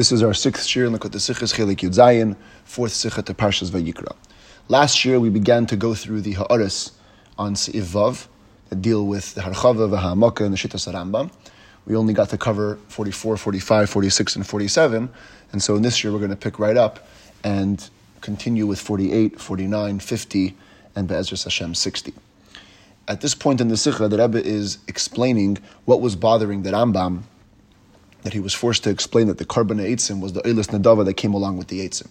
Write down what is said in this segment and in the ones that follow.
This is our sixth shir in Lakota Sichas Chelik Yud Zayin, fourth Sicha to Parshas Vayikra. Last year we began to go through the Ha'aris on Se'iv Vav that deal with the Harchava, V'Ha'amaka, and the Shittas Rambam. We only got to cover 44, 45, 46, and 47, and so in this year we're going to pick right up and continue with 48, 49, 50, and Be'ezras Hashem 60. At this point in the Sikha, the Rebbe is explaining what was bothering the Rambam that he was forced to explain that the korban eitzim was the oilis nadava that came along with the eitzim.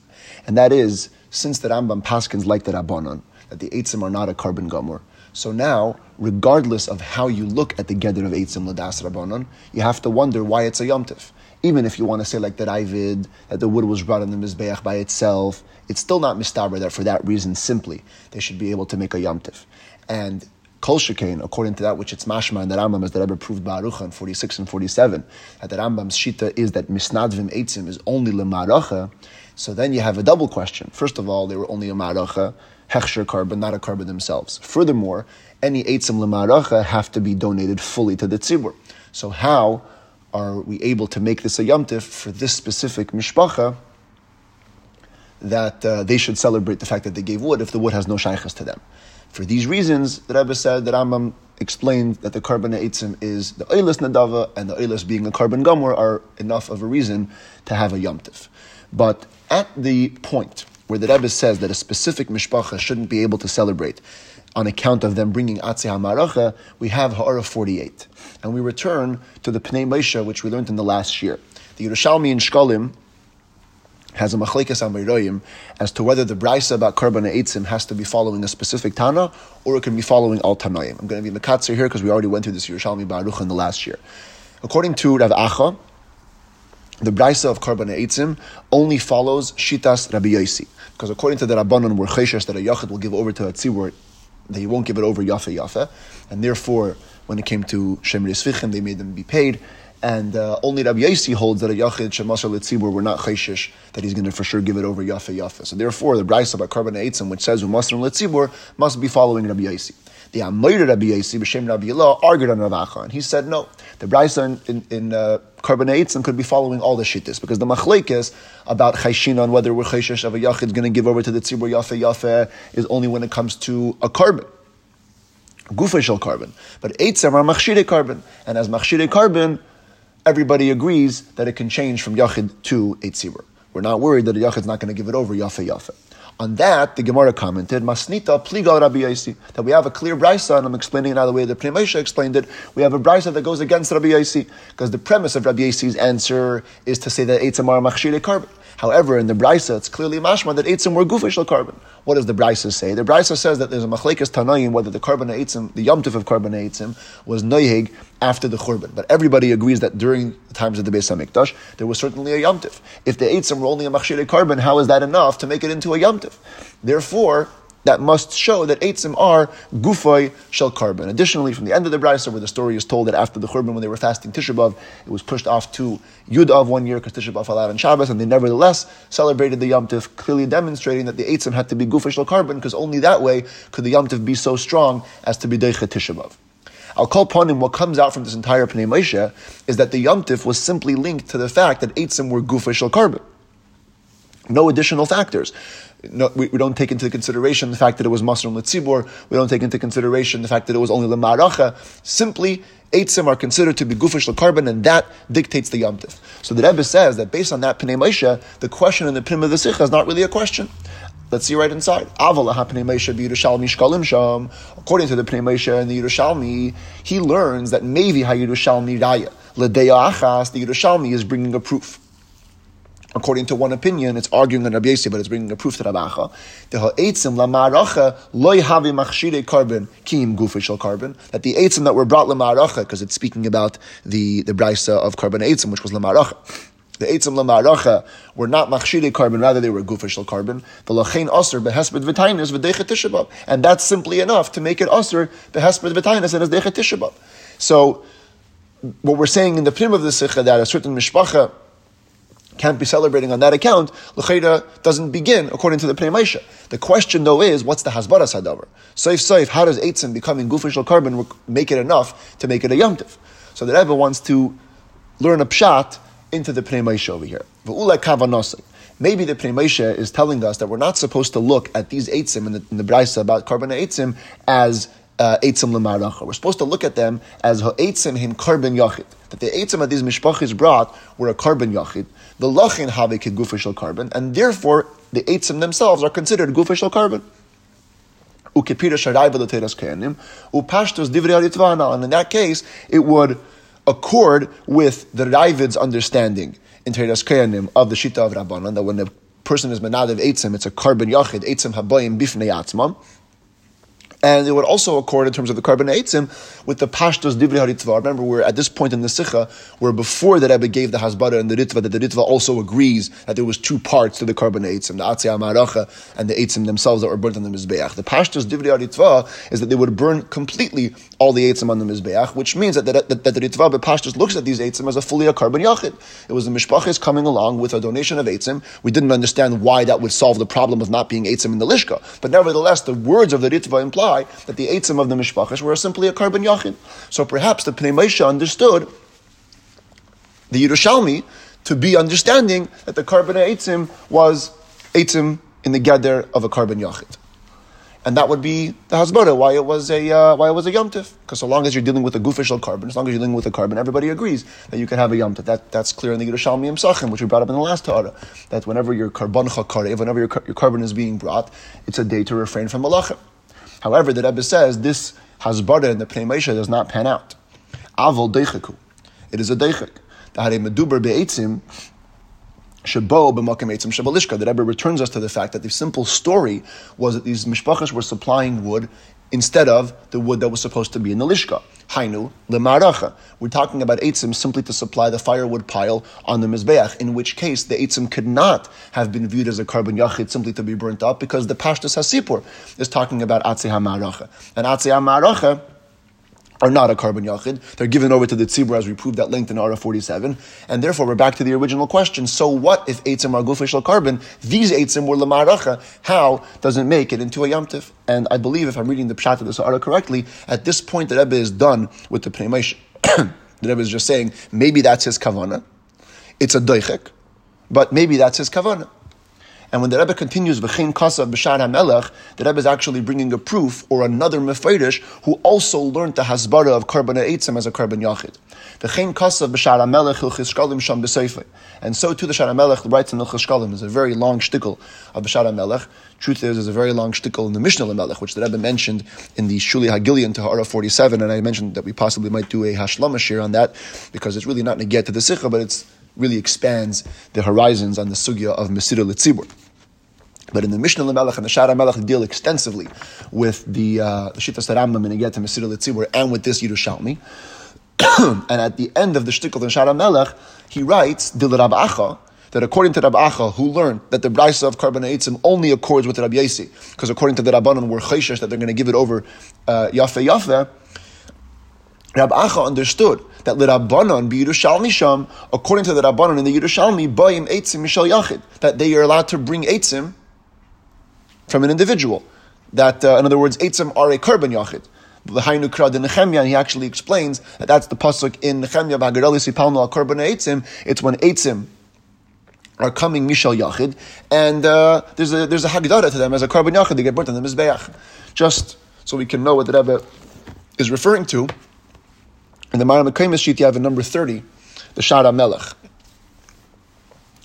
And that is, since the Rambam Paskins like the Rabbanon, that the eitzim are not a korban gomor. So now, regardless of how you look at the gather of eitzim ladas Rabbanon, you have to wonder why it's a yomtiv. Even if you want to say like that Ivid, that the wood was brought in the Mizbeach by itself, it's still not mistaber that for that reason simply they should be able to make a yomtiv. And Kol Shekain, according to that which it's mashma and the Rambam as the Rebbe proved Baruch on 46 and 47, that the Rambam's shita is that misnadvim eitzim is only lemaracha, so then you have a double question. First of all, they were only a maracha, hechsher korban, not a korban themselves. Furthermore, any eitzim lemaracha have to be donated fully to the tzibur. So how are we able to make this a yomtiv for this specific mishpacha that uh, they should celebrate the fact that they gave wood if the wood has no shaykhs to them? For these reasons, the Rebbe said that Rambam explained that the korban eitzim is the oilis nadava and the oilis being a korban gomor are enough of a reason to have a yomtiv. But at the point where the Rebbe says that a specific mishpacha shouldn't be able to celebrate on account of them bringing Atzi HaMaracha, we have Ha'ara 48. And we return to the Pnei Moshe, which we learned in the last year. The Yerushalmi in Shkolim has a machlekes amiroyim as to whether the brisa about korban eitzim has to be following a specific tana or it can be following all tanoim. I'm going to be mekatzer here because we already went through this Yerushalmi Baruch in the last year. According to Rav Acha, the brisa of korban eitzim only follows shitas Rabbi Yosi because according to the Rabbanon, we're cheshes that a yachid will give over to a tzibur that he won't give it over yafe yafe, and therefore when it came to shemir svichim, they made them be paid. And uh, only Rabbi Yossi holds that a Yachid Shemasar Litzibur were not Chayshish, that he's going to for sure give it over Yafe Yafe. So therefore, the Brisa about Karban Eitzim, which says Umasar Litzibur, must be following Rabbi Yossi. The Amayr Rabbi Yossi, B'Shem Rabbi Allah, argued on Rav Acha, and he said no. The Brisa in, in, in uh, Karban Eitzim could be following all the Shittis, because the Machlek is about Chayshin on whether we're Chayshish of a Yachid going to give over to the Tzibur Yafe Yafe is only when it comes to a korban. Gufa shel korban. But Eitzim are Machshire korban. And as Machshire korban, everybody agrees that it can change from Yachid to Eitzibur. We're not worried that a Yachid's not going to give it over Yafe Yafe. On that, the Gemara commented, Masnita pligal Rabbi Yosi, that we have a clear brisa, and I'm explaining it now the way the Pnei explained it. We have a brisa that goes against Rabbi Yosi, because the premise of Rabbi Yosi's answer is to say that Eitzim are machshire korban. However, in the brisa, it's clearly mashma that Eitzim were gufish korban. What does the brisa say? The brisa says that there's a machlekes tanayim whether the korban Eitzim, the yomtiv of korban Eitzim, was noyeg after the churban. But everybody agrees that during the times of the Beis Hamikdash, there was certainly a yomtiv. If the Eitzim were only a machshire korban, how is that enough to make it into a yomtiv? Therefore, that must show that Eitzim are gufay shel korban. Additionally, from the end of the Brisa, where the story is told that after the Churban, when they were fasting Tisha B'Av, it was pushed off to Yud of one year because Tisha fell out on Shabbos, and they nevertheless celebrated the Yom Tif, clearly demonstrating that the Eitzim had to be gufay shel korban because only that way could the Yom Tif be so strong as to be Deicha Tisha. I'll call upon him what comes out from this entire Pnei Moshe is that the Yom Tif was simply linked to the fact that Eitzim were gufay shel korban. No additional factors no, we, we, don't take into consideration the fact that it was Masr Litzibor. We don't take into consideration the fact that it was only Lemaracha. Simply, Eitzim are considered to be Gufish korban, and that dictates the Yomtiv. So the Rebbe says that based on that Pnei Moshe, the question in the Pnim of the Sikha is not really a question. Let's see right inside. According to the Pnei Moshe and the Yerushalmi, he learns that maybe HaYerushalmi Raya, Ledeya Achas, the Yerushalmi is bringing a proof according to one opinion, it's arguing on Rabbi Yossi, but it's bringing a proof to Rabacha. The ha'etzim lamaracha loy havi machshire korban kim gufishal korban. That the eitzim that were brought lamaracha, because it's speaking about the the brisa of korban eitzim, which was lamaracha. The eitzim lamaracha were not machshire korban, rather they were gufishal korban. The lachein aser behesped v'tainis v'dechet and that's simply enough to make it aser behesped v'tainis and as dechet. So, what we're saying in the prim of the sikha that a certain mishpacha can't be celebrating on that account, L'cheira doesn't begin according to the Pnei Moshe. The question though is, what's the Hasbara Sadavar? Saif Saif, how does Eitzim becoming Gufishal korban make it enough to make it a Yomtiv? So the Rebbe wants to learn a pshat into the Pnei Moshe over here. Maybe the Pnei Moshe is telling us that we're not supposed to look at these eitzim in the, the Braisa about korban eitzim as Uh, eitzim lemaracha. We're supposed to look at them as ha'eitzim him korban yachid. That the eitzim that these mishpachis brought were a korban yachid. The lachin have gufishal korban, and therefore the eitzim themselves are considered gufishal korban. And in that case, it would accord with the Ravid's understanding in Teres Kayanim of the Shita of Rabbanan that when a person is Menadav Eitzim, it's a korban Yachid, Eitzim Habayim Bifnei Atzmam. And it would also accord in terms of the korban eitzim with the pashtos divri haritva. Remember, we're at this point in the sikha where before the Rebbe gave the hasbara and the ritva, that the ritva also agrees that there was two parts to the korban eitzim, the atzia maracha and the eitzim themselves that were burnt on the mizbeach. The pashtos divri haritva is that they would burn completely all the eitzim on the mizbeach, which means that the, that, that the ritva pashtos looks at these eitzim as a fully a korban yachid. It was the mishpachis coming along with a donation of eitzim. We didn't understand why that would solve the problem of not being eitzim in the lishka, but nevertheless, the words of the ritva imply that the eitzim of the mishpachas were simply a korban yachid. So perhaps the Pnei Moshe understood the Yerushalmi to be understanding that the korban eitzim was eitzim in the gather of a korban yachid. And that would be the hasbara why it was a uh, why it was a yomtiv. Because so long as you're dealing with a gufishal korban, as long as you're dealing with a korban, everybody agrees that you can have a yomtiv. That that's clear in the Yerushalmi Sachem, which we brought up in the last Torah. That whenever your korban karev, whenever your, your korban is being brought, it's a day to refrain from malachim. However, the Rebbe says this hasbara in the Pnei does not pan out. Avol deicheku. It is a deichek. The hare meduber be'etzim Shabo b'makim etzim shabalishka. The Rebbe returns us to the fact that the simple story was that these mishpachas were supplying wood instead of the wood that was supposed to be in the lishka. Hainu lemaracha. We're talking about eitzim simply to supply the firewood pile on the mizbeach, in which case the eitzim could not have been viewed as a korban yachid simply to be burnt up, because the pashtus hasipur is talking about atzei hamaracha. And atzei hamaracha are not a korban yachid. They're given over to the tzibur as we proved that length in Ara 47. And therefore, we're back to the original question. So what if eitzim are gufishal korban? These eitzim were lamaracha. How does it make it into a yamtiv? And I believe, if I'm reading the pshat of the Sa'ara correctly, at this point the Rebbe is done with the Pnei the Rebbe is just saying, maybe that's his kavana. It's a doichek, but maybe that's his kavana. And when the Rebbe continues v'chein kasa b'shar hamelech, the Rebbe is actually bringing a proof or another mefarish who also learned the hasbara of korban eitzim as a korban yachid. V'chein kasa b'shar hamelech hilchis shkalim sham b'seifei. And so too the Shar HaMelech writes in Hilchis Shkalim. There's a very long shtickle of the Shar HaMelech. Truth is, there's a very long shtickle in the Mishnah HaMelech, which the Rebbe mentioned in the Shuli Hagilion to Ha'ara 47, and I mentioned that we possibly might do a Hashlama shir on that, because it's really not get to the Sikha, but it's really expands the horizons on the sugya of Mesira Litzibur. But in the Mishnah Lemelech and the Shara Melech deal extensively with the uh, the Shittas Rambam and again to Mesira Litzibur and with this Yerushalmi. and at the end of the Shtickle in Shara Melech, he writes Dil Rab Acha that according to Rab Acha, who learned that the Brisa of Karban Eitzim only accords with Rab Yasi, because according to the Rabbanon, were chayshish that they're going to give it over uh, Yafe Yafe, Rab Acha understood that l'Rabbanon be Yerushalmi Sham, according to the Rabbanon in the Yerushalmi, Bayim Eitzim Mishal Yachid, that they are allowed to bring Eitzim from an individual. That, uh, in other words, Eitzim are a korban Yachid. Krad in Nehemiah, he actually explains that that's the pasuk in Nehemiah, B'agareli Sipalno al Karban Eitzim, it's when Eitzim are coming Mishal Yachid, and uh, there's a there's a Haggadah to them as a korban Yachid, they get burnt on the Mizbeach. Just so we can know what the Rebbe is referring to, in the Maram Mekayim sheet you have a number 30, the Shara Melech.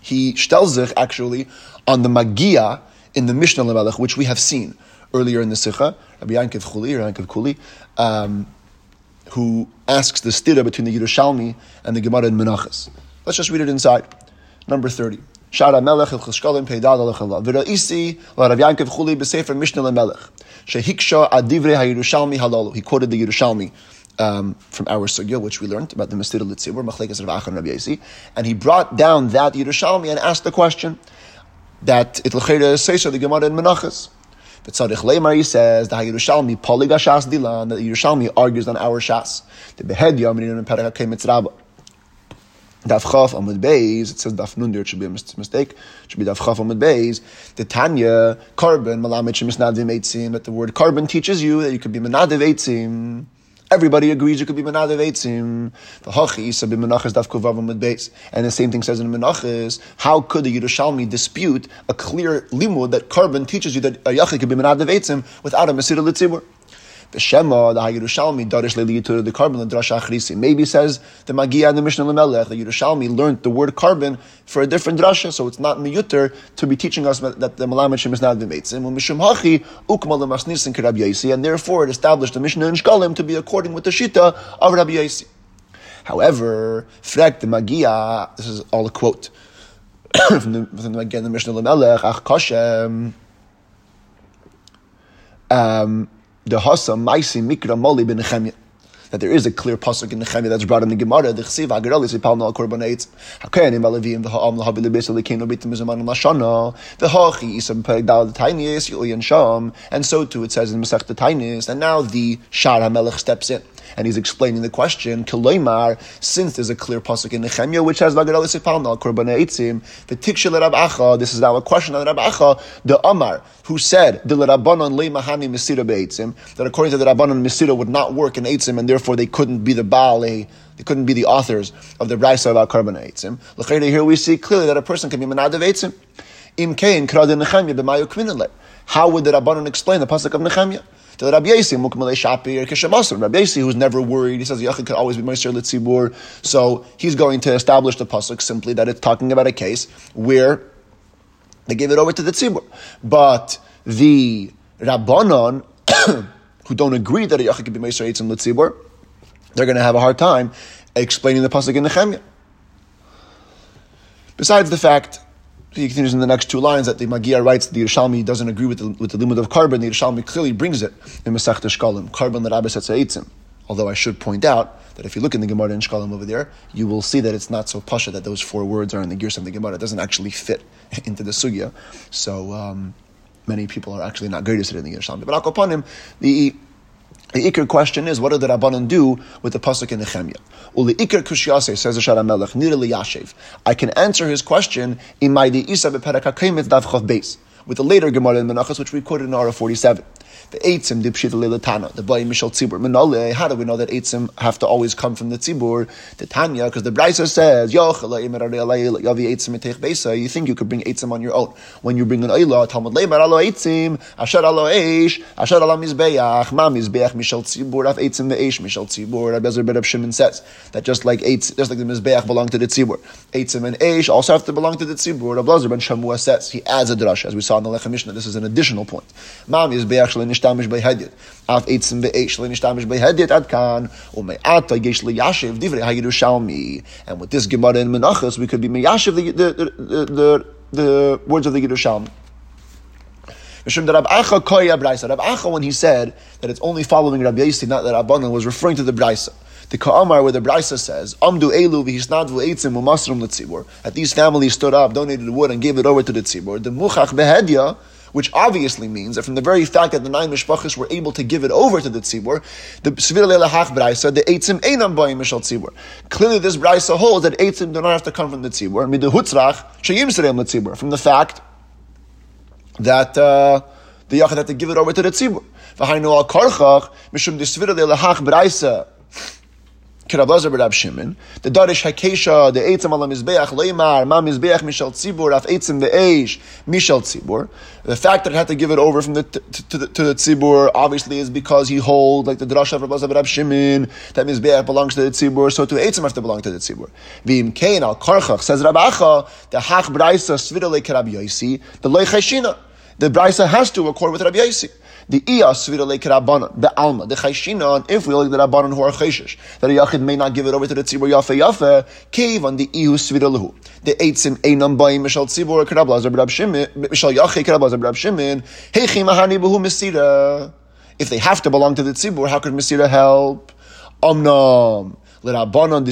He stelzich actually on the Magia in the Mishnah Melech, which we have seen earlier in the Sikha, Rabbi Yankiv Chuli, or Yankiv Kuli, um, who asks the stira between the Yerushalmi and the Gemara in Menachas. Let's just read it inside. Number 30. Shara Melech el Cheshkalim Peidad al Echala. V'ra'isi la Rav Yankiv Chuli b'sefer Mishnah Melech. Shehiksha adivrei ha-Yerushalmi halalu. He quoted the Yerushalmi um, from our sugya, which we learned about the Mesira Litzibur, Machlekes Rav Achan Rabbi Yasi, and he brought down that Yerushalmi and asked the question that it l'chera says the Gemara in Menachas. The Tzadich Leimar, he says, the Yerushalmi, Poliga Shas Dilan, that the Yerushalmi argues on our Shas. The Behed Yomrin and Perek HaKei Mitzraba. Daf Chaf Amud Beis, it says Daf Nun there, it should be a mistake, it should be Daf Chaf Amud Beis. The Tanya, korban, Malamit Shemisnadim Eitzim, that the word korban teaches you that you could be Menadiv Eitzim. Everybody agrees you could be Menadav Eitzim. The Hachi Isa be Menachas Daf with base. And the same thing says in Menachas, how could the Yerushalmi dispute a clear limud that korban teaches you that a Yachid could be Menadav Eitzim without a Mesir Litzibur? The Shema, the Yerushalmi, Darish Leili the korban, the Drasha Achrisi. Maybe says the Magia and the Mishnah Lemelech, the Yerushalmi learned the word korban for a different drasha, so it's not miyuter to be teaching us that the Malamed Shem is not the Meitzim. Mishum Hachi, Ukmal Masnis and Rabbi Yaisi, and therefore it established the Mishnah in Shkalim to be according with the Shita of Rabbi Yaisi. However, Frek the Magia, this is all a quote from the, from the, again, the Mishnah Lemelech, Ach Kashem. Um, the Hasa Maisi Mikra Moli ben Nechemia. That there is a clear pasuk in Nechemia that's brought in the Gemara. The Chsiv Agaralis Ipal Korban Eitz. Hakayanim Alavim the Ha'am Lahabi Lebesa Lekeno Bitim Mizaman Lashana. The Hachi Isam Peg Dal the Tinius Yulian Sham. And so too it says in Masech the. And now the Shar HaMelech steps in and he's explaining the question. Koloimar, since there's a clear pasuk in Nehemiah which has Lagadal Sipalna Korban Eitzim, the Tikshel Rab Acha. This is now a question on Rab Acha, the Amar, who said the Rabbanon Le Mahani Mesira Beitzim, that according to the Rabbanon Mesira would not work in Eitzim, and therefore they couldn't be the Baal. They couldn't be the authors of the Brisa about Korban Eitzim. Here we see clearly that a person can be Manad of Eitzim. How would the Rabbanon explain the pasuk of Nehemiah? To Rabbi Yasi, Mukmalei Shapir, Kishamasr. Rabbi Yasi, who's never worried, he says Yachid could always be Meister Litzibur. So he's going to establish the pasuk simply that it's talking about a case where they gave it over to the Tzibur. But the Rabbanon, who don't agree that a Yachid could be Meister Eitzim Litzibur, they're going to have a hard time explaining the pasuk in Nehemiah. Besides the fact he continues in the next two lines that the Magia writes the Yerushalmi doesn't agree with the, with the limit of korban. The Yerushalmi clearly brings it in Masech Shkalim, korban Eitzim. Although I should point out that if you look in the Gemara in Shkalim over there, you will see that it's not so pasha that those four words are in the Gersa of the Gemara. It doesn't actually fit into the sugya. So um, many people are actually not good at it in the Yerushalmi. But upon the the Iker question is, what did the Rabbanon do with the pasuk in Nehemiah? The Iker Kushyase says the Shara Melech, Nirli Yashev. I can answer his question in my the Isa beperek hakemet davchav base with the later Gemara in Menachos, which we quoted in Ara 47. The Eitzim dipshit lelatana, the boy Mishal Tzibur. Menale, how do we know that Eitzim have to always come from the Tzibur? The Tanya, because the Brisa says, you think you could bring Eitzim on your own. When you bring an Eilah, Talmud Leimar alo Eitzim, Asher alo Eish, Asher alo Mizbeach, Ma Mizbeach Mishal Tzibur, Af Eitzim ve'Eish Mishal Tzibur. Rabbi Ezer Ben Shimon says that just like Eitz, just like the Mizbeach belong to the Tzibur, Eitzim and Eish also have to belong to the Tzibur. Rabbi Ezer Ben Shamua says, he adds a drush, as we saw in the Lechem Mishnah. This is an additional point. Ma Mizbeach behedit. Af eitzim ve'esh nishtamesh behedit ad kan ume'ata yesh liyashiv divrei ha'yerushalmi. And with this Gemara in Menachos, we could be meyashiv the, the, the, the, the words of the Yerushalmi. Mishum Rab Acha koya brisa. Rab Acha, when he said that it's only following Rabbi Yossi, not that Rabbanan, was referring to the brisa. The Ka'amar, where the Brisa says, Amdu Elu v'hisnadvu eitzim umasrum l'tzibur, that these families stood up, donated the wood, and gave it over to the tzibur. The Muchach behedya, which obviously means that from the very fact that the nine mishpachas were able to give it over to the tzibur, the svir lelahach brisa, the eitzim einam bayim mishal tzibur. Clearly, this Braisa holds that eitzim do not have to come from the tzibur. Midahutzrach shayim serem tzibur from the fact that uh, the yachad had to give it over to the tzibur. V'hainu al karchach mishum the svir lelahach brisa. Rab Shimon, the Hakesha, the Eitzim Mizbeach, Leimar, Ma Mizbeach Mishal Tzibur, Af Eitzim Ve'esh, Mishal Tzibur. The fact that it had to give it over from the, to, the, to the Tzibur, obviously is because he holds, like the Darash of Rablazer Rab Shimon, that Mizbeach belongs to the Tzibur, so to Eitzim have to belong to the Tzibur. V'im Kain al Karchach, says Rabacha, the Hach Braisa Svira Le Kirab the. The Braisa has to accord with Rabbi Yosi. The iya svira rabbanon, the alma, the chayshinon, if we like the rabbanon who are chayshish, that a yachid may not give it over to the tzibur yafe yafe, cave on the ihu svira lehu. The eitzim einam bayim mishal tzibur karablaz rab shimon, mishal yache karablaz rab shimon, heichi mahani behu misira. If they have to belong to the tzibur, how could misira help? Omnam. But according to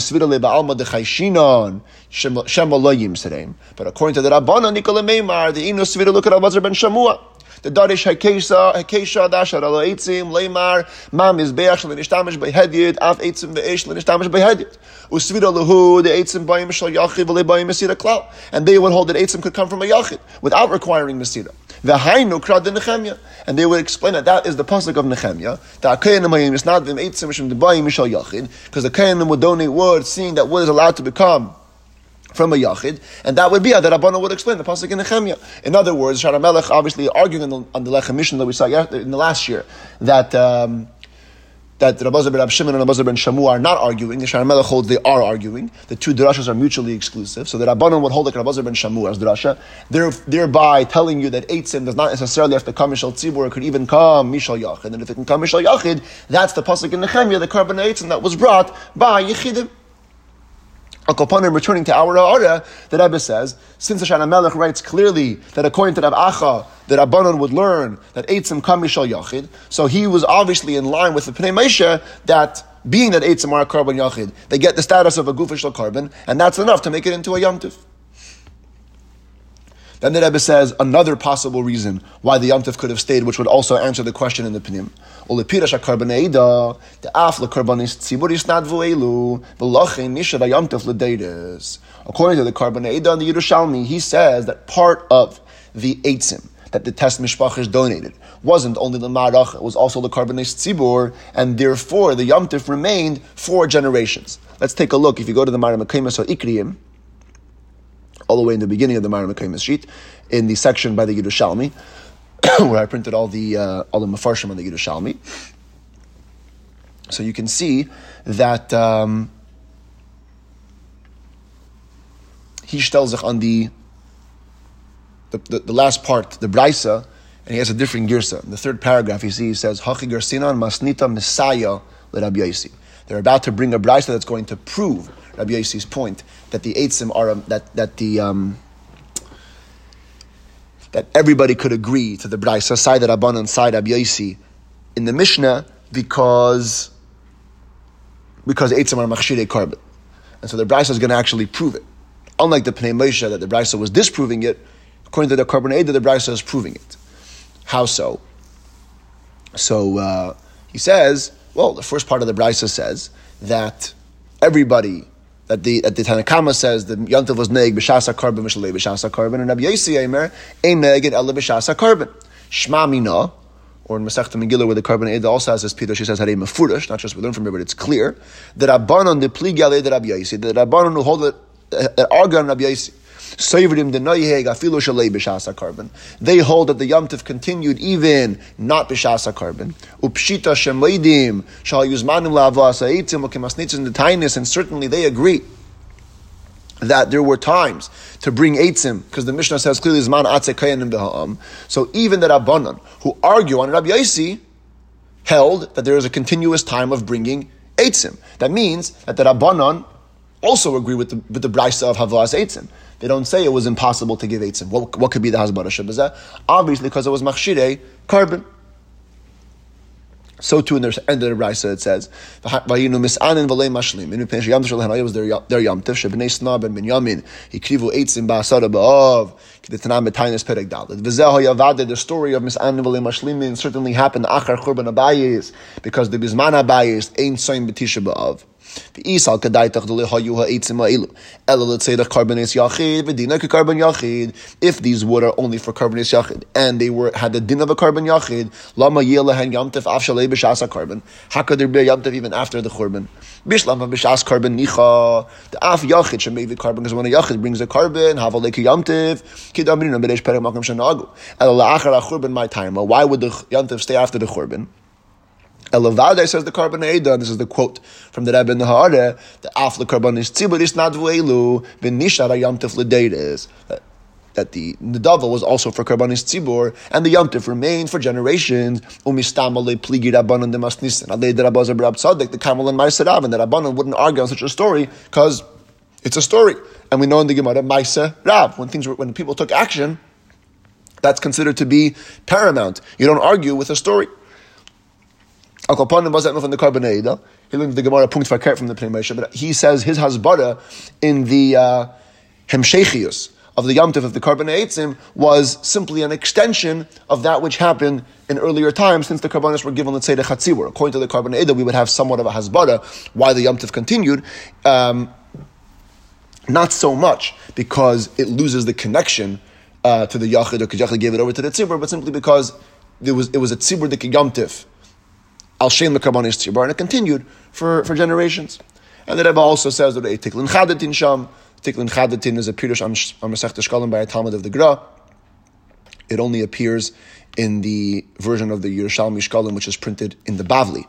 the rabbanon, Nikola Meimar, the inu svira look at Abazar ben Shamua the Darish Hakesha, Hakesha, Dashar Alo Eitzim, Leimar, Mam is Beach, by Hedid, Af Eitzim Lenishtamish by Hedid. Usvira Lahu, the Eitzim Bayim Shal Yachid, Vele Bayim Mesira Klau. And they would hold that Eitzim could come from a Yachid without requiring Mesira. V'hainu krad Nehemiah. And they would explain that that is the pasuk of Nehemiah. That Kayanim hayim is not v'im eitzim mishum debayim mishal yachid, because the Kayanim would donate wood, seeing that wood is allowed to become from a yachid, and that would be that Abana would explain the pasuk in Nehemiah. In other words, Sharamelech obviously arguing on the, on the Lechem mission that we saw in the last year that. Um, that Rabbi ben Shimon and Rabbi ben Shamu are not arguing. The Shara Melech holds they are arguing. The two drashas are mutually exclusive. So the Rabbanon would hold like Rabbi ben Shamu as drasha, thereby telling you that Eitzim does not necessarily have to come Mishal Tzibur, it could even come Mishal Yachid. And if it can come Mishal Yachid, that's the pasuk in Nehemiah, the korban Eitzim that was brought by Yechidim. Akopanim returning to our Ha'ara, the Rebbe says, since the Shana Melech writes clearly that according to Rab Acha, that Abanon would learn that Eitzim kam Mishal Yachid, so he was obviously in line with the Pnei Moshe that being that Eitzim are a korban Yachid, they get the status of a Gufishal korban, and that's enough to make it into a Yamtiv. Then the Rebbe says another possible reason why the Yom could have stayed, which would also answer the question in the Pinim. According to the Karbaneida and the Yerushalmi, he says that part of the Eitzim that the test mishpach donated wasn't only the marach, it was also the karbanis tzibur, and therefore the Yom remained four generations. Let's take a look. If you go to the Maram or Ikriyim, all the way in the beginning of the Maram Mekayim sheet, in the section by the Yerushalmi, where I printed all the uh, all the mafarshim on the Yerushalmi. So you can see that um, he on the the, the, the, last part, the brisa, and he has a different girsa. In the third paragraph, you see he says, "Hachi gersinan masnita messiah le They're about to bring a brisa that's going to prove Rabbi Yossi's point that the Eitzim are um, that that the um, that everybody could agree to the Braisa side Rabban and side Rabbi Yossi in the Mishnah because because Eitzim are machshirei korban, and so the Braisa is going to actually prove it. Unlike the Pnei Moshe that the Braisa was disproving it, according to the Carbon that the Braisa is proving it. How so? So uh, he says, well, the first part of the Braisa says that everybody that the that the Tanakama says the Yantav was neg b'shasa korban mishalei b'shasa korban, and Rabbi Yossi Eimer ein neged ela b'shasa korban. Shma mina, or in Masechta Megillah where the carbon Eda also has this Peter, she says harei mefurish, not just we learn from here, but it's clear that Rabbanon the pli galei Rabbi Yossi, that Rabbanon who hold it that argue on Rabbi Yossi they hold that the yomtiv continued even not b'shasa korban. Upshita shemoidim shal yuzmanim la'avas u'kemasnitzin the and certainly they agree that there were times to bring eitzim, because the Mishnah says clearly zman atze kayanim b'ha'am. So even the Rabbanan, who argue on Rabbi Yossi, held that there is a continuous time of bringing eitzim. That means that the Rabbanan also agree with the, with the brisa of Havlas Eitzim. They don't say it was impossible to give Eitzim. What, what could be the Hasbara Shabazah? Obviously, because it was Machshirei, korban. So too in the end of the Brisa it says, "Vayinu misanin v'lei mashlim." In Pnei Yom Tov was their their Yom Tov. Shebnei Sna ben Binyamin hikrivu eitzim ba'asara ba'av. K'detanam b'tainis perek dalet. V'zeho yavade. The story of misanin v'lei mashlimin certainly happened achar churban abayis because the bisman abayis ain't soin b'tisha ba'av. Carbon. If these wood are only for carbonis yachid, and they were had the din of a korban yachid, lama yelehen yamtef af shalei b'shas korban. How could there be a yamtef even after the korban? Bishlam b'shas korban nicha. The af yachid should make the korban, because when a yachid brings a korban, have a leke yamtef, kidamrina b'reish perek makam shanagu. Ela la'achar ha my time. Why would the yamtef stay after the korban? Elavade says the carbon Eda, this is the quote from the Rebbe in the Ha'are, the Afla korban is tzibur is not vuelu, bin nishar ayamtif. That the Nadava was also for Karbanis Tzibur, and the Yomtiv remained for generations. Umistamale pligi Rabbanan de Masnisin. Alei de Rabbaza Brab Tzaddik, the Kamal and Maisarav, and the Rabbanan wouldn't argue on such a story because it's a story. And we know in the Gemara, Maisa Rav, when things were, when people took action, that's considered to be paramount. You don't argue with a story. Akopanim was that from the Karbaneida. He learned the Gemara punkt fakert from the Pnei but he says his hasbara in the uh, of the Yomtiv of the Karbaneitzim was simply an extension of that which happened in earlier times since the Karbanis were given, let's say, the Chatzibur. According to the Karbaneida, we would have somewhat of a hasbara why the Yomtiv continued. Um, not so much because it loses the connection uh, to the Yachid, or Yachid gave it over to the Tzibur, but simply because was, it was a Tzibur the Yomtiv, Al Shem Lekabanis Tzibur, and it continued for, for generations. And the Rebbe also says that a Tiklin Chadatin Sham, Tiklin Chadatin is a Pirush on Masech Shkalim by a Talmud of the Gra. It only appears in the version of the Yerushalmi Shkalim, which is printed in the Bavli.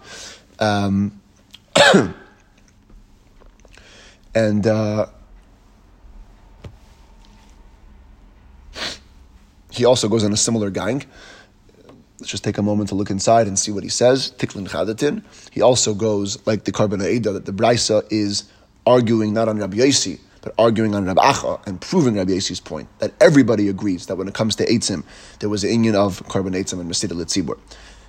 Um, and uh, he also goes on a similar gang. Let's just take a moment to look inside and see what he says. Tiklin Chadatin. He also goes like the Karban that the Brisa is arguing not on Rabbi Yossi, but arguing on Rabbi Acha and proving Rabbi Yossi's point that everybody agrees that when it comes to Eitzim, there was an union of Karban Eitzim and Masida Litzibur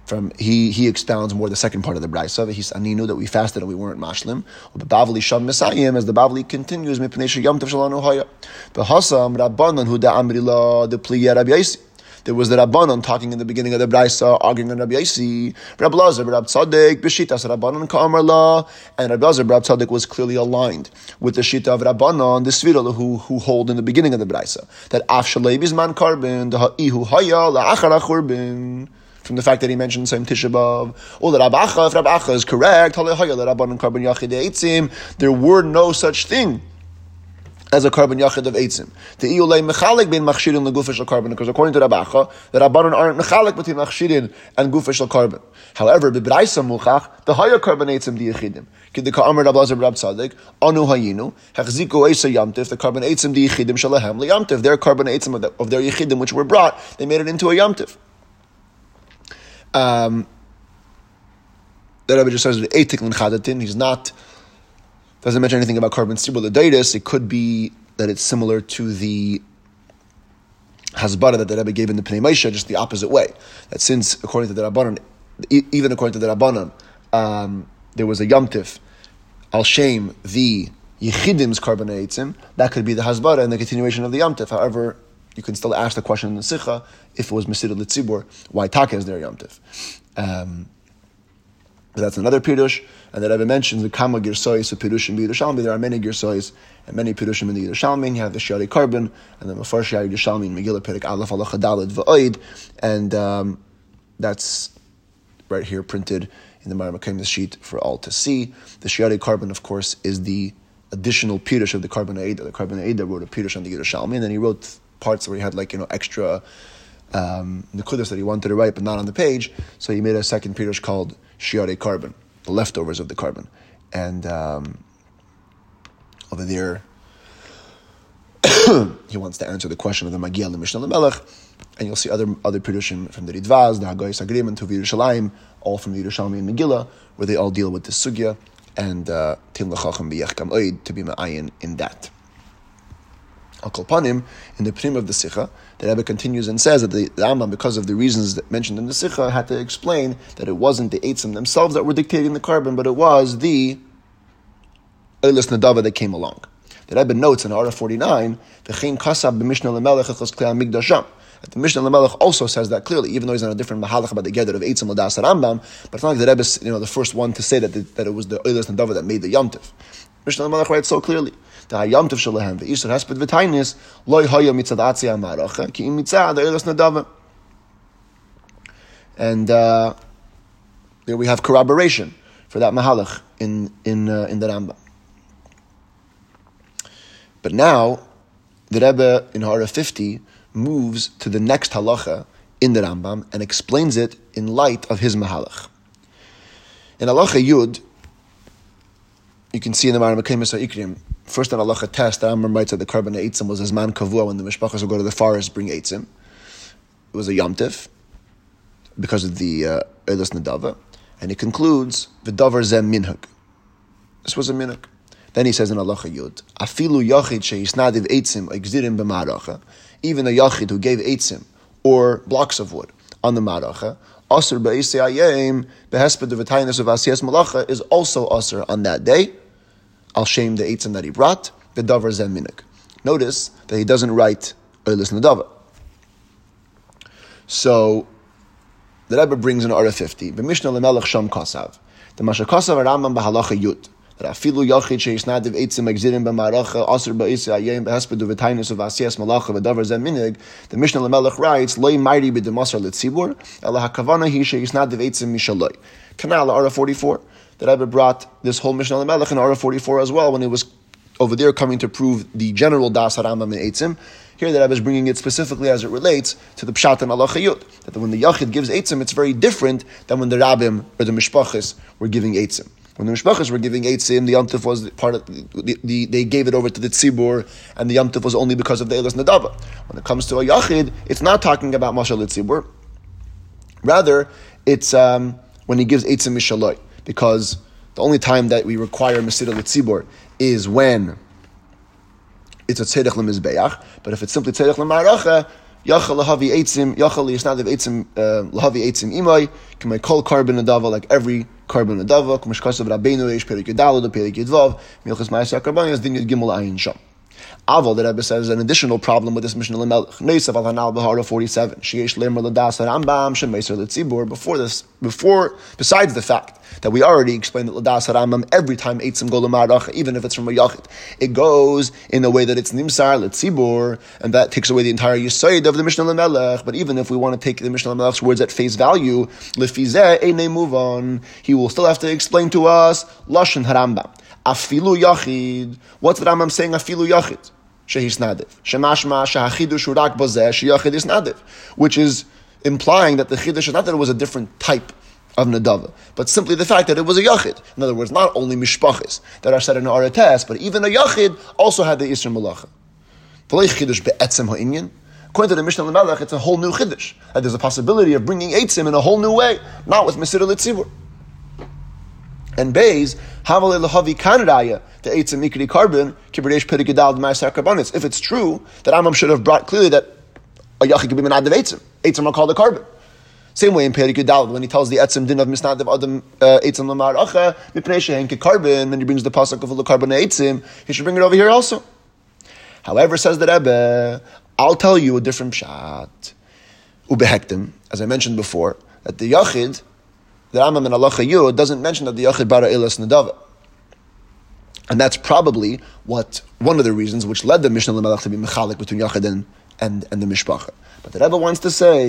from he he expounds more the second part of the brayso. He's aninu that we fasted and we weren't mashlim. Bavli sham mesayim as the Bavli continues mipnei yom tov shalanu haya. Behasam rabbanon hu da the pliya Rabbi. There was the Rabbanon talking in the beginning of the Brisa, arguing on Rabbi Yossi, Rabbi Lazar, Rabbi Tzaddik, B'shitas Rabbanon Ka'amar and Rabbi Lazar, Rabbi Tzaddik was clearly aligned with the Shita of Rabbanon, the Svirah, who, who hold in the beginning of the Brisa, that Af Shalei Bizman Karbin, the Ha'ihu Haya, La'achara Churbin from the fact that he mentioned same Tisha B'av. Oh, or that Rabacha, if Rabacha is correct, there were no such thing as a korban yachid of eitzim. The iulei mechalik bin machshirin legufish korban because according to Rabacha, the rabbanon aren't mechalik between machshirin and gufish korban. However, bibraisa muchach the higher korban eitzim di yechidim. Kid the ka'amar rablazer rab tzadik anu hayinu hechziku eisa yamtiv the korban eitzim di yechidim shalahem liyamtiv. Their korban eitzim of their yechidim which were brought, they made it into a yamtiv. Um, the Rebbe just says. He's not doesn't mention anything about carbon stibuladitis. It could be that it's similar to the hasbara that the Rebbe gave in the Pnei Moshe, just the opposite way. That since, according to the Rabbanon, even according to the Rabbanon, um, there was a yomtiv, al shame the yichidim's korban that could be the hasbara and the continuation of the yomtiv. However, you can still ask the question in the Sikha if it was Mesidah Litzibur, why Taka is there Yom Um, that's another Pirush, and that Rebbe mentions the Kama Girsois of Pirushim Yerushalmi. There are many Girsois and many Pirushim in the Yerushalmi. You have the Shari Carbon, and the Mefarshi Yerushalmi, Megillah Perik Aleph Allah Chadalit V'oid, and um, that's right here printed in the Maramakim sheet for all to see. The Shari Carbon, of course, is the additional Pirush of the Carbon Aida. The Carbon Aida wrote a Pirush on the Yerushalmi, and then he wrote parts where he had like you know extra um, nekudas that he wanted to write but not on the page. So he made a second pirush called shiare carbon, the leftovers of the carbon, and um, over there he wants to answer the question of the Magiel and Mishnah Melech, and you'll see other other pirushim from the Ridvaz, the Hagoyis Agreement, to Yerushalayim, all from the Yerushalmi and Megillah, where they all deal with the sugya, and uh, Tim Lachachim B'Yechkam Oid to be ma'ayin in that. Akalpanim, in the prim of the Sikha, the Rebbe continues and says that the, the because of the reasons that mentioned in the Sikha, had to explain that it wasn't the Eitzim themselves that were dictating the korban, but it was the Eilis Nadava that came along. The Rebbe notes in Ara 49, the Chaim Kasab b'Mishnah Lemelech echos Klei Migdasham. The Mishnah Lemelech also says that clearly, even though he's on a different mahalach about the gather of Eitzim Ladas Rambam, but it's not like the Rebbe is you know, the first one to say that, the, that it was the Eilis Nadava that made the Yomtiv. Mishnah Lemelech writes so clearly the hayam tov shalahem ve'isur hesped v'tainis loy haya mitzad atzi amaracha ki im eilas nadava. And uh, there we have corroboration for that mahalach in in uh, in the Rambam. But now the Rebbe in Hara 50 moves to the next halacha in the Rambam and explains it in light of his mahalach. In halacha Yud, you can see in the Maramakimis Ikrim first an halacha test, the Rambam writes that the korban eitzim was his man kavua when the mishpachas would go to the forest bring eitzim. It was a yomtiv because of the uh, Nadava. And he concludes, V'davar zem minhag. This was a minhag. Then he says in halacha yud, Afilu yachid sheisnadiv eitzim exzirim b'maracha. Even a yachid who gave eitzim or blocks of wood on the maracha, Asr ba'isayayim behesped of malacha is also asr on that day al shame the eitzim that he brought, the davar zen minik. Notice that he doesn't write Eilis Nadava. So the Rebbe brings an Ara 50, the Mishnah Lemelech Sham Kasav, the Masha Kasav Rambam Bahalacha Yud. that afilu yachid sheisnadiv eitzim exidin b'maracha aser ba'isa ayim behespedu v'tainus of asiyas malacha v'davar zeminig. The Mishnah Lamelech writes loy mayri b'demasar letzibur ela hakavana hi sheisnadiv eitzim mishaloi. Canal Ara 44 that Rebbe brought this whole Mishnah Lamelech in Ara 44 as well when it was over there coming to prove the general das harambam in eitzim. Here the Rebbe is bringing it specifically as it relates to the Pshat and Allah Chayut. That when the Yachid gives Eitzim, it's very different than when the Rabbim or the Mishpachis were giving Eitzim. When the Mishpachas were giving Eitzim, the Yamtif was part of, the, the, they gave it over to the Tzibur, and the Yamtif was only because of the Eilas Nadava. When it comes to a Yachid, it's not talking about Mashal Tzibur. Rather, it's um, when he gives Eitzim Mishaloi, because the only time that we require Mesida Tzibur is when it's a tzedek lemizbeach. But if it's simply tzedek lemaracha, yachal lahavi eitzim, yachal yisnadiv eitzim, uh, lahavi eitzim imay, can I call korban adava like every korban adava, kumash kasav rabbeinu eish perik yudalo, perik yudvav, milchas ma'aseh karbanias, din yud gimel ayin sham. Aval, the Rebbe says, an additional problem with this Mishnah Lemelech. Neisav al Hanal Bahara 47. Sheyesh Lemer Ladas Rambam Shemeiser Letzibur. Before this, before, besides the fact that we already explained that Ladas Rambam, every time Eitzim go Lamarach, even if it's from a Yachid, it goes in the way that it's Nimsar Letzibur, and that takes away the entire Yisoid of the Mishnah Lemelech. But even if we want to take the Mishnah Lemelech's words at face value, Lefizeh move on, he will still have to explain to us Lashon Harambam. Afilu Yachid. What's the Rambam saying? Afilu Yachid. Shehis Nadiv. Shemashma Shahachidush Urak Bozeh Sheyachid is Nadiv. Which is implying that the Chidush is not that it was a different type of Nadava, but simply the fact that it was a Yachid. In other words, not only Mishpachis that are said in Arates, but even a Yachid also had the Isra Malacha. According to the Mishnah Melech, it's a whole new Chiddush. That there's a possibility of bringing Eitzim in a whole new way, not with Mesir Litzivur. And Bays, Havale Lahavi Kanadaya, the Eitzim Mikri korban, Kibradesh Pedigidal Ma'asar Karbanis. If it's true that Amam should have brought clearly that a Yachid could be Menad of Eitzim. Are called a korban. Same way in Perikudal, when he tells the Etzim din of Misnad of Adam uh, Eitzim Lamar Acha, Mipnei Shehenke korban, when he brings the pasuk of the carbon Eitzim, he should bring it over here also. However, says the Rebbe, I'll tell you a different shot. Ubehektim, as I mentioned before, that the Yachid the Rambam in Allah Yud doesn't mention that the Yachid bara ilas nadava. And that's probably what one of the reasons which led the Mishnah Lamelech to be mechalik between Yachid and, and, and the Mishpacha. But the Rebbe wants to say,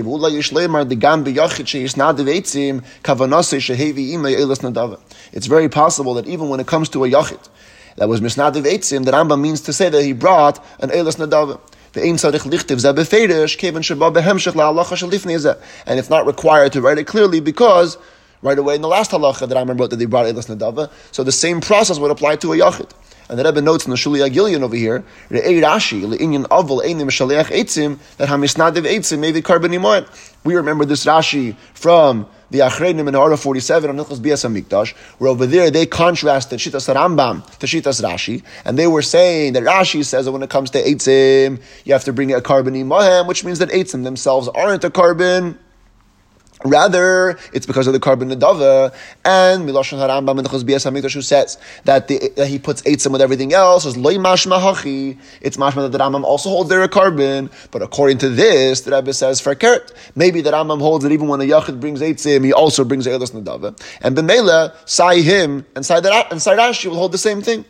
It's very possible that even when it comes to a Yachid, that was Misnadiv Eitzim, the Rambam means to say that he brought an Eilas Nadava. And it's not required to write it clearly because right away in the last halacha that I remember that they brought Eilas Nadava. So the same process would apply to a Yachid. And the Rebbe notes in the Shuli Agilion over here, Re'ei Rashi, Le'inyan Avol Einim Shaliach Eitzim, that Hamisnadiv Eitzim korban We remember this Rashi from the Achreinim in Hara 47 on Nichlas Bias Mikdash, where over there they contrasted Shitas Rambam to Shitas Rashi, and they were saying that Rashi says that when it comes to Eitzim, you have to bring a korban Mohem, which means that Eitzim themselves aren't a korban. Rather, it's because of the korban nadava and Miloshan Harambam and the Chosbias Hamikdash who says that, the, that he puts eitzim with everything else. Is loy mashma hachi. It's mashma that the Rambam also holds there a korban, but according to this, the Rebbe says for kert. Maybe the Rambam holds that even when a yachid brings eitzim, he also brings eilas nadava. And b'meila, sai him and sai that and sai Rashi will hold the same thing.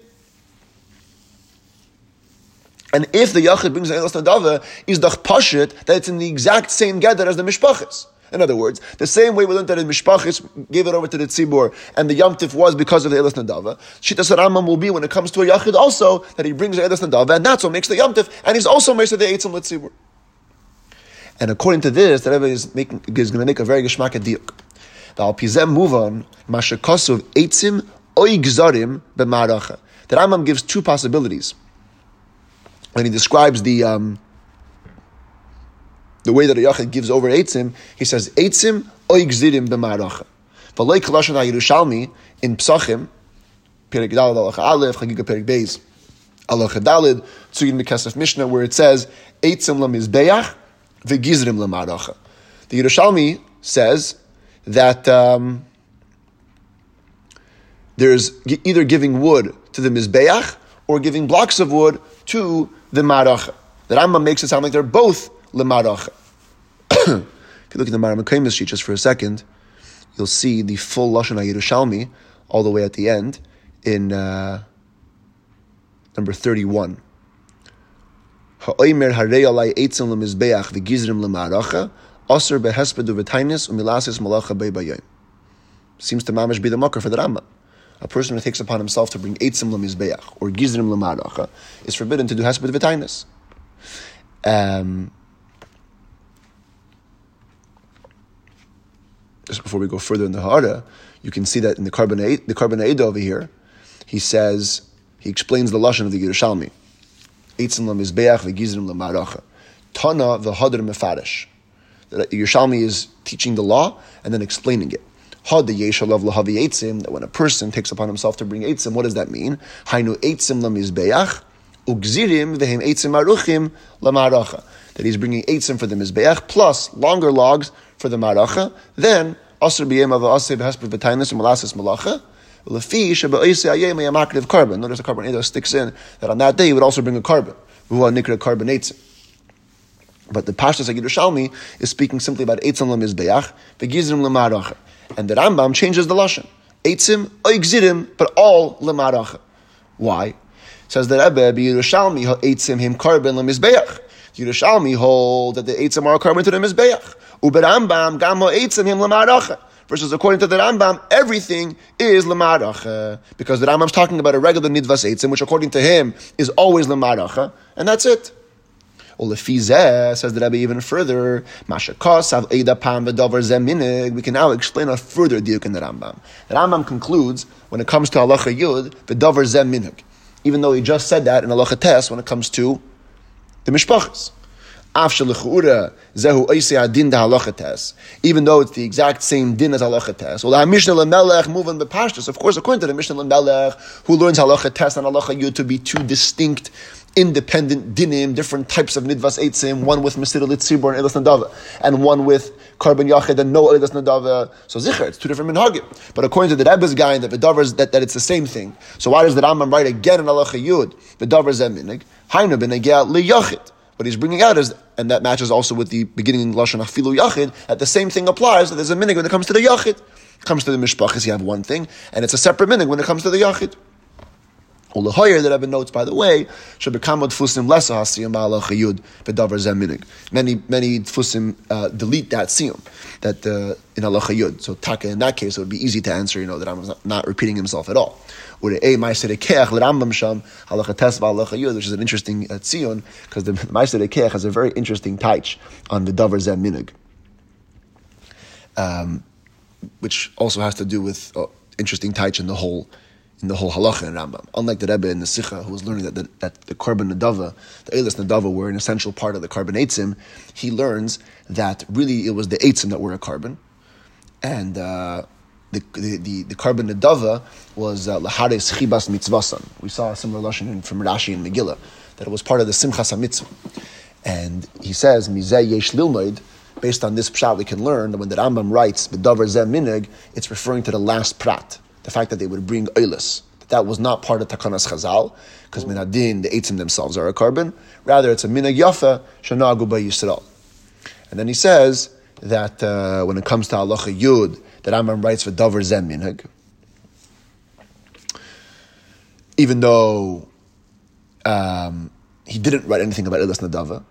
And if the yachid brings eilas nadava, is the pashit that it's in the exact same gather as the mishpachas. In other words, the same way we learned that in Mishpachis gave it over to the Tzibur, and the Yamtif was because of the Elas Nadava, Shita Rambam will be when it comes to a Yachid also, that he brings the Elas Nadava, and that's what makes the Yamtif, and he's also makes the Eitzim Litzibur. And according to this, the Rebbe is, making, is going to make a very geshmak diuk. The Alpizem move on, Mashakosov Eitzim Oy Gzarim B'Maracha. The Rambam gives two possibilities. When he describes the, um, the way that a Yachid gives over Eitzim, he says, Eitzim oigzirim b'maracha. V'loi kalashon ha-Yerushalmi in Psachim, Perik Dalad Alacha Aleph, Chagiga Perik Beis, Alacha Dalid, Tzugin Mekesef Mishnah, where it says, Eitzim lamizbeach, v'gizrim l'maracha. The Yerushalmi says that um, there's either giving wood to the Mizbeach or giving blocks of wood to the Maracha. The Rambam makes it sound like they're both if you look at the Maram sheet just for a second, you'll see the full Lashon Yerushalmi all the way at the end in uh, number 31. Ha'oimer harei alai eitzim lemizbeach v'gizrim lemaracha, aser behespedu v'tainis umilasis malacha be'bayayim. Seems to mamish be the mucker for the Rambam. A person who takes upon himself to bring eitzim lemizbeach or gizrim lemaracha is forbidden to do hesped v'tainis. Um, just before we go further in the Ha'ara, you can see that in the Korban the Korban over here, he says, he explains the Lashon of the Yerushalmi. Eitzim lemizbeach v'gizrim lemaracha. Tana v'hadr mefarish. The Yerushalmi is teaching the law and then explaining it. Had the yeshalav lahavi eitzim, that when a person takes upon himself to bring eitzim, what does that mean? Hainu eitzim lemizbeach, ugzirim v'hem eitzim aruchim lemaracha. That he's bringing eitzim for the mizbeach, plus longer logs for the maracha, then asr b'yem ava asr b'hesper malacha, shebe'oisei ayem yamakrav korban. Notice the korban either sticks in that on that day he would also bring a korban. But the Pashtas Yerushalmi is speaking simply about eitzim lemizbeach, begizrim lemarach, and the Rambam changes the lashon. Eitzim oigzirim, but all lemaracha. Why? Says the Rebbe, be Yerushalmi eitzim him korban lemizbeach. Yerushalmi hold that the eitzim are a korban to the mizbeach. Uberambam gamo eitzim him lemaracha. Versus according to the Rambam, everything is lemaracha. Because the Rambam's talking about a regular nidvas eitzim, which according to him is always lemaracha, and that's it. Olefizeh says the Rebbe even further. We can now explain a further diuk in the Rambam. The Rambam concludes when it comes to halacha yud v'dover zeminig, even though he just said that in halacha tes when it comes to the mishpachas. Even though it's the exact same din as halacha tes. Well, the Mishneh lemelech moving the pashtus. Of course, according to the Mishneh lemelech, who learns halacha tes and halacha yud to be two distinct, independent dinim, different types of nidvas eitzim, one with Mesidah Litzibor and Elas Nadava, and one with korban yachid and no Elas Nadava. So zicher, it's two different minhagim. But according to the Rebbe's guy, that the Vidavers, that, that it's the same thing. So why does the Rambam write again in halacha yud? Vidavar zeminig, hainu benegea liyachid. What he's bringing out is, and that matches also with the beginning in lashon afilu yachid. That the same thing applies. That there's a minig when it comes to the yachid. It comes to the mishpachas, you have one thing, and it's a separate minig when it comes to the yachid. Ulahoyer that Rebbe notes, by the way, should become tfusim lesa hasiyam ba'ala chayud bedavar zeminig. Many many tfusim uh, delete that siyum that uh, in Allah chayud. So taka in that case it would be easy to answer. You know that I'm not, not repeating himself at all or a Ma'aseh Rokeach l'Rambam Sham Halacha Tes Halacha Yud, which is an interesting uh, tzion because the Ma'aseh Rokeach has a very interesting taich on the Davar Zem Minig, um, which also has to do with uh, interesting taich in the whole in the whole halacha in Rambam. Unlike the Rebbe in the Sikha, who was learning that the, that the korban nadava, the Eilis nadava, were an essential part of the korban eitzim, he learns that really it was the eitzim that were a korban, and uh, the the, the, korban nedava was uh, lahares chibas mitzvasan. We saw a similar lesson from Rashi and Megillah that it was part of the simchas mitzvah. And he says mizeh yesh lilmoid. Based on this pshat, we can learn that when the Rambam writes bedavar zeh minig, it's referring to the last prat, the fact that they would bring oilis. That, was not part of takanas chazal, because minadin the eitzim themselves are a korban. Rather, it's a minig yafa shanagu by Yisrael. And then he says that uh, when it comes to halacha yud, that Rambam writes for Dover Zem Minhag. Even though um, he didn't write anything about Ilas Nadava.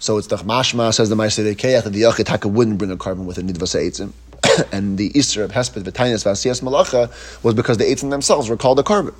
So it's the Mashma says the Ma'aseh Rokeach that the Yachid Taka wouldn't bring a korban with a Nidvas Eitzim. and the Easter of Hesped, V'tainis, Vasiyas Malacha was because the Eitzim themselves were called a korban.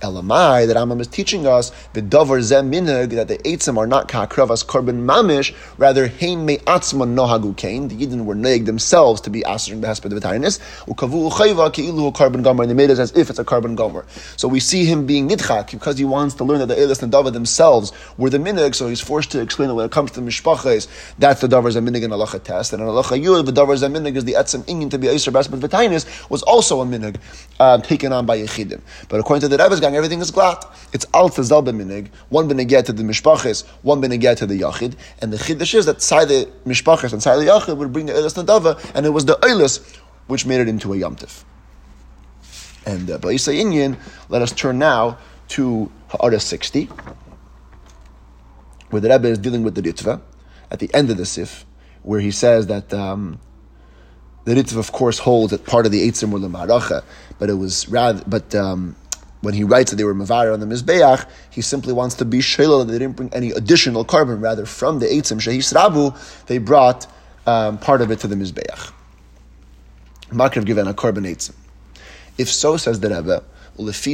Elamai, that Rambam is teaching us, the davar zem that the eitzim are not kakravas korban mamish, rather heim me atzman nohagu kain. The Yidden were neg themselves to be asering the hesped of v'tainis. Ukavu uchayva keilu korban gomer, and they made it as if it's a korban gomer. So we see him being nidchak because he wants to learn that the elis and dava themselves were the minhag, so he's forced to explain that when it comes to mishpachas, that's the davar zem minhag and alacha test, and in alacha yud, the davar zem minhag is the etzim ingin to be aser hesped v'tainis was also a minhag uh, taken on by yechidim. But according to the Rebbe's everything is glat. It's al tazal b'minig, one b'negeh to the mishpachis, one b'negeh to the yachid, and the chiddush is that side the mishpachis and side the yachid would bring the eilis nadava, and it was the eilis which made it into a yamtiv. And uh, Ba'isa Inyan, let us turn now to Ha'ara 60, where the Rebbe is dealing with the Ritva, at the end of the Sif, where he says that um, the Ritva, of course, holds that part of the Eitzim were Lemaracha, but it was rather, but um, when he writes that they were Mavar on the Mizbeach, he simply wants to be Sheila that they didn't bring any additional korban. Rather, from the Eitzim Shehis Rabu, they brought um, part of it to the Mizbeach. Makrav given a korban Eitzim. If so, says the Rebbe, this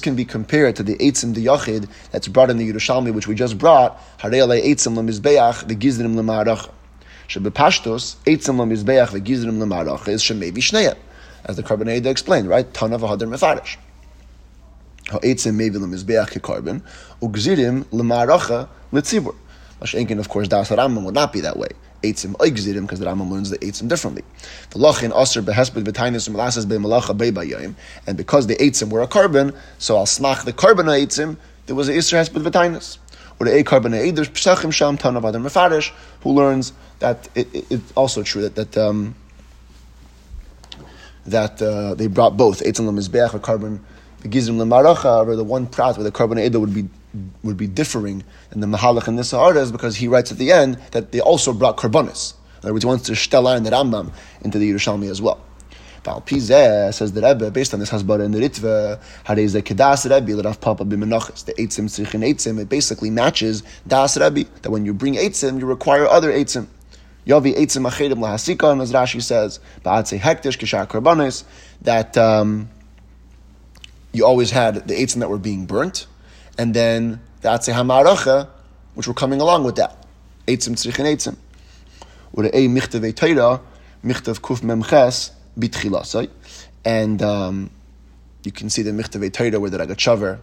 can be compared to the Eitzim the Yachid that's brought in the Yerushalmi, which we just brought. The lemarach. Shebepashtos Eitzim lemizbeach the Gizrim lemarach is shemevi shneya, as the Carbonade explained, right? Ton of a hadar mefarish. Ha'eitzim mevi lemizbeach kekarbon ugzirim lemaracha litzibur. Mashenkin, of course, Das Rambam would not be that way. Eitzim oigzirim, because the Rambam learns the Eitzim differently. The lachin aser behesped b'tainis u'melasas be'malacha be'bayayim, and because the Eitzim were a korban, so I'll smach the korban Eitzim, there was an Isra hesped b'tainis. Or the A korban there's psachim sham ton of other who learns that it, it, it's also true that, that um, that uh, they brought both Eitzim lemizbeach, a korban, the gizim lemaracha, or the one prat where the korban would be would be differing in the Mahalach and Nisahara is because he writes at the end that they also brought karbonis. In other words, he wants to shtela in the Rambam into the Yerushalmi as well. Val Pizeh says the Rebbe, based on this Hasbara in the Ritva, Harei the Kedas Rebbe, Rav Papa b'menachis, the Eitzim Tzrichin Eitzim, it basically matches Das Rebbe, that when you bring Eitzim, you require other Eitzim. Yavi Eitzim Achedim Lahasika, as Rashi says, Ba'atzei Hektish Kishar Karbonis, that um, you always had the Eitzim that were being burnt, and then the Atzei HaMaracha, which were coming along with that. Eitzim tzrichin eitzim. Or michtav eitayra, michtav kuf memches, bitchilasai. And um, you can see the michtav eitayra where the Ragachavar,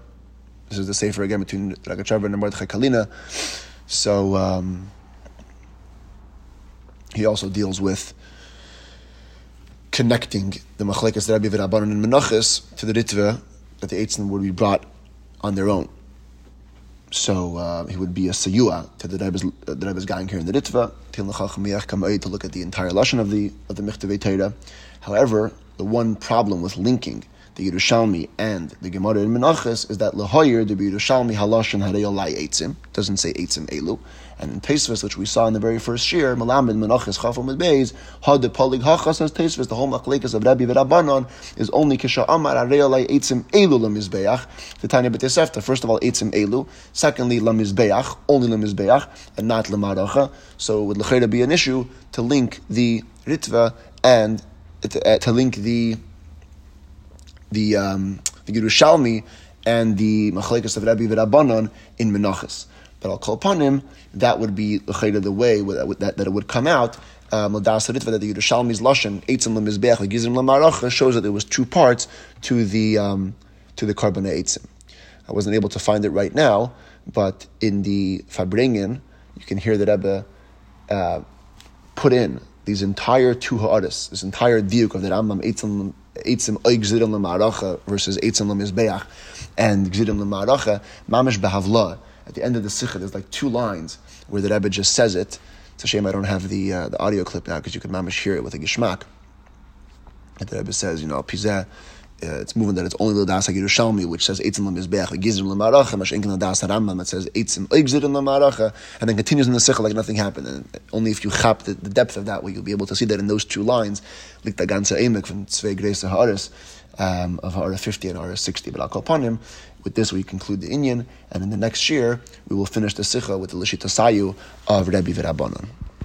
this is the safer again between the Ragachavar and Mordechai Kalina. So um, he also deals with connecting the Machlekas the Rabbi V'Rabbanon and Menachis to the Ritva that the Eitzim would be brought on their own. So uh, he would be a sayua to the Rebbe's, uh, the Rebbe's going here in the Ritva, to look at the entire lashon of the of the Michtavei However, the one problem with linking the Yerushalmi and the Gemara in Menachos is that Lahoyer, the Yerushalmi halashon hareyolai eitzim, doesn't say eitzim elu. And in Tesvis, which we saw in the very first year, Malamid Menachos Chafam Beis, Had the Polig Hachas as Tesvis, the whole Machlekes of Rabbi V'Rabbanon is only Kisha Amar hareyolai eitzim elu lemizbeach. The Tanya B'Tesefta, first of all, eitzim elu. Secondly, lemizbeach, only lemizbeach, and not lemaracha. So it would Lechera be an issue to link the Ritva and to, uh, to link the the um, the Yerushalmi and the Machlekes of Rabbi V'Rabbanon in Menachos. But I'll call upon him, that would be the way that, that it would come out. Um, that the Yerushalmi's Lashon, Eitzim Lemizbeach, Gizim Lemaracha, shows that there was two parts to the um, to the Karbon Eitzim. I wasn't able to find it right now, but in the Farbrengen, you can hear that Rebbe uh, put in these entire two ha'aris, this entire diuk of the Rambam Eitzim Eitzim Gzirim Lemaracha versus Eitzim Lemizbeach and Gzirim Lemaracha, Mamish Behavla. At the end of the Sikha, there's like two lines where the Rebbe just says it. It's a shame I don't have the uh, the audio clip now because you could Mamish hear it with a Gishmak. The Rebbe says, you know, Pizeh uh, it's moving that it's only the das Yerushalmi, which says eitzim lemizbeach gizrim lemaracha, mash inkin das Rambam that says eitzim oigzirim lemaracha, and then continues in the sikha like nothing happened. And only if you chap the, the, depth of that, way, you'll be able to see that in those two lines, like the ganze emek from Tzvei Greisa Haaretz, um, of Hara 50 and Hara 60. But I'll call upon him. With this, we conclude the Inyan, and in the next year, we will finish the Sikha with the Lishita Sayu of Rebbe V'Rabbanon.